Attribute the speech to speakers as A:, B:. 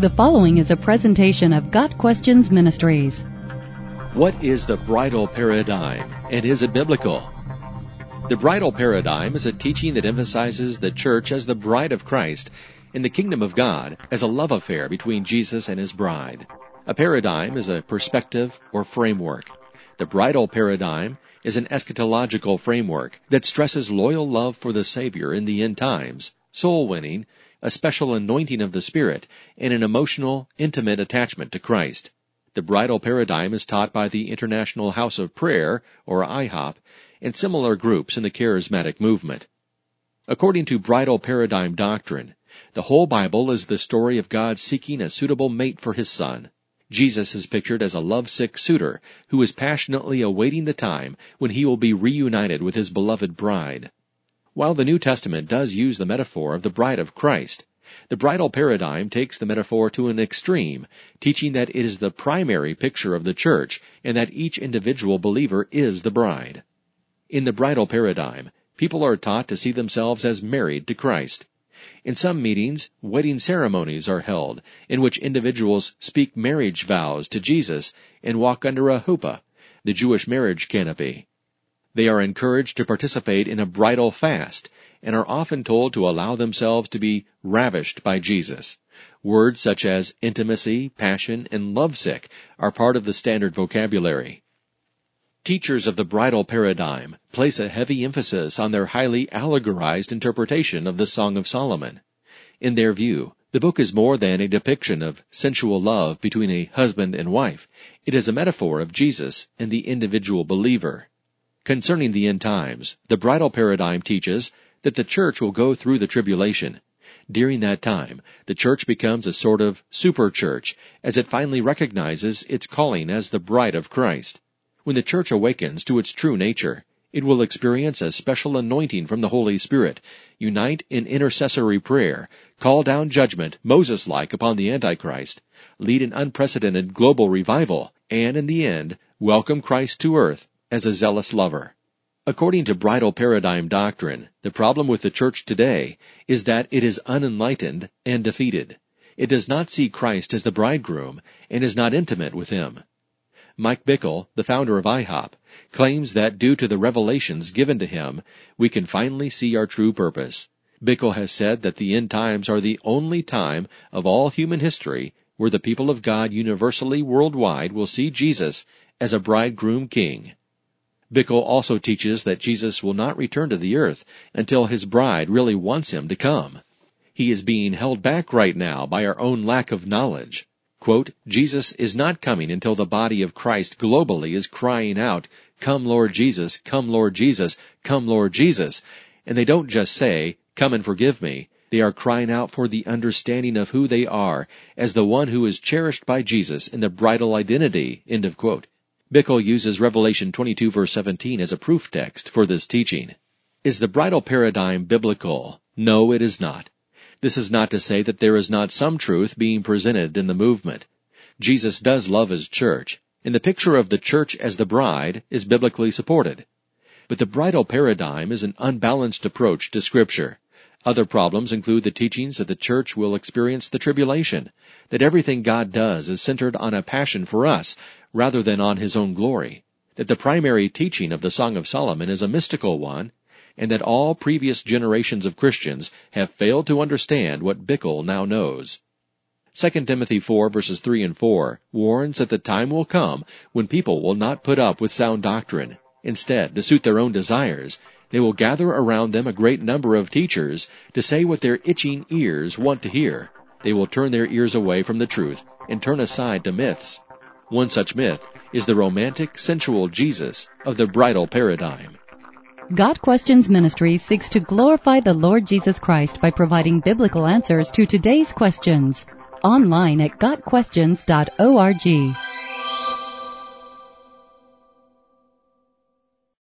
A: The following is a presentation of Got Questions Ministries.
B: What is the bridal paradigm, and is it biblical? The bridal paradigm is a teaching that emphasizes the church as the bride of Christ and the kingdom of God as a love affair between Jesus and his bride. A paradigm is a perspective or framework. The bridal paradigm is an eschatological framework that stresses loyal love for the Savior in the end times, soul winning, a special anointing of the Spirit, and an emotional, intimate attachment to Christ. The bridal paradigm is taught by the International House of Prayer, or IHOP, and similar groups in the charismatic movement. According to bridal paradigm doctrine, the whole Bible is the story of God seeking a suitable mate for his son. Jesus is pictured as a lovesick suitor who is passionately awaiting the time when he will be reunited with his beloved bride. While the New Testament does use the metaphor of the bride of Christ, the bridal paradigm takes the metaphor to an extreme, teaching that it is the primary picture of the church and that each individual believer is the bride. In the bridal paradigm, people are taught to see themselves as married to Christ. In some meetings, wedding ceremonies are held in which individuals speak marriage vows to Jesus and walk under a huppah, the Jewish marriage canopy. They are encouraged to participate in a bridal fast and are often told to allow themselves to be ravished by Jesus. Words such as intimacy, passion, and lovesick are part of the standard vocabulary. Teachers of the bridal paradigm place a heavy emphasis on their highly allegorized interpretation of the Song of Solomon. In their view, the book is more than a depiction of sensual love between a husband and wife. It is a metaphor of Jesus and the individual believer. Concerning the end times, the bridal paradigm teaches that the church will go through the tribulation. During that time, the church becomes a sort of super church as it finally recognizes its calling as the bride of Christ. When the church awakens to its true nature, it will experience a special anointing from the Holy Spirit, unite in intercessory prayer, call down judgment Moses-like upon the Antichrist, lead an unprecedented global revival, and in the end, welcome Christ to earth as a zealous lover. According to bridal paradigm doctrine, the problem with the church today is that it is unenlightened and defeated. It does not see Christ as the bridegroom and is not intimate with him. Mike Bickle, the founder of IHOP, claims that due to the revelations given to him, we can finally see our true purpose. Bickle has said that the end times are the only time of all human history where the people of God universally worldwide will see Jesus as a bridegroom king. Bickle also teaches that Jesus will not return to the earth until his bride really wants him to come. He is being held back right now by our own lack of knowledge. Quote, Jesus is not coming until the body of Christ globally is crying out, Come Lord Jesus, come Lord Jesus, come Lord Jesus. And they don't just say, Come and forgive me. They are crying out for the understanding of who they are as the one who is cherished by Jesus in the bridal identity. End of quote. Bickle uses Revelation 22 verse 17 as a proof text for this teaching. Is the bridal paradigm biblical? No, it is not. This is not to say that there is not some truth being presented in the movement. Jesus does love his church, and the picture of the church as the bride is biblically supported. But the bridal paradigm is an unbalanced approach to scripture. Other problems include the teachings that the church will experience the tribulation, that everything God does is centered on a passion for us rather than on his own glory, that the primary teaching of the Song of Solomon is a mystical one, and that all previous generations of Christians have failed to understand what Bickle now knows. 2 Timothy 4 verses 3 and 4 warns that the time will come when people will not put up with sound doctrine. Instead, to suit their own desires, they will gather around them a great number of teachers to say what their itching ears want to hear. They will turn their ears away from the truth and turn aside to myths. One such myth is the romantic, sensual Jesus of the bridal paradigm.
A: Got Questions Ministry seeks to glorify the Lord Jesus Christ by providing biblical answers to today's questions. Online at GotQuestions.org.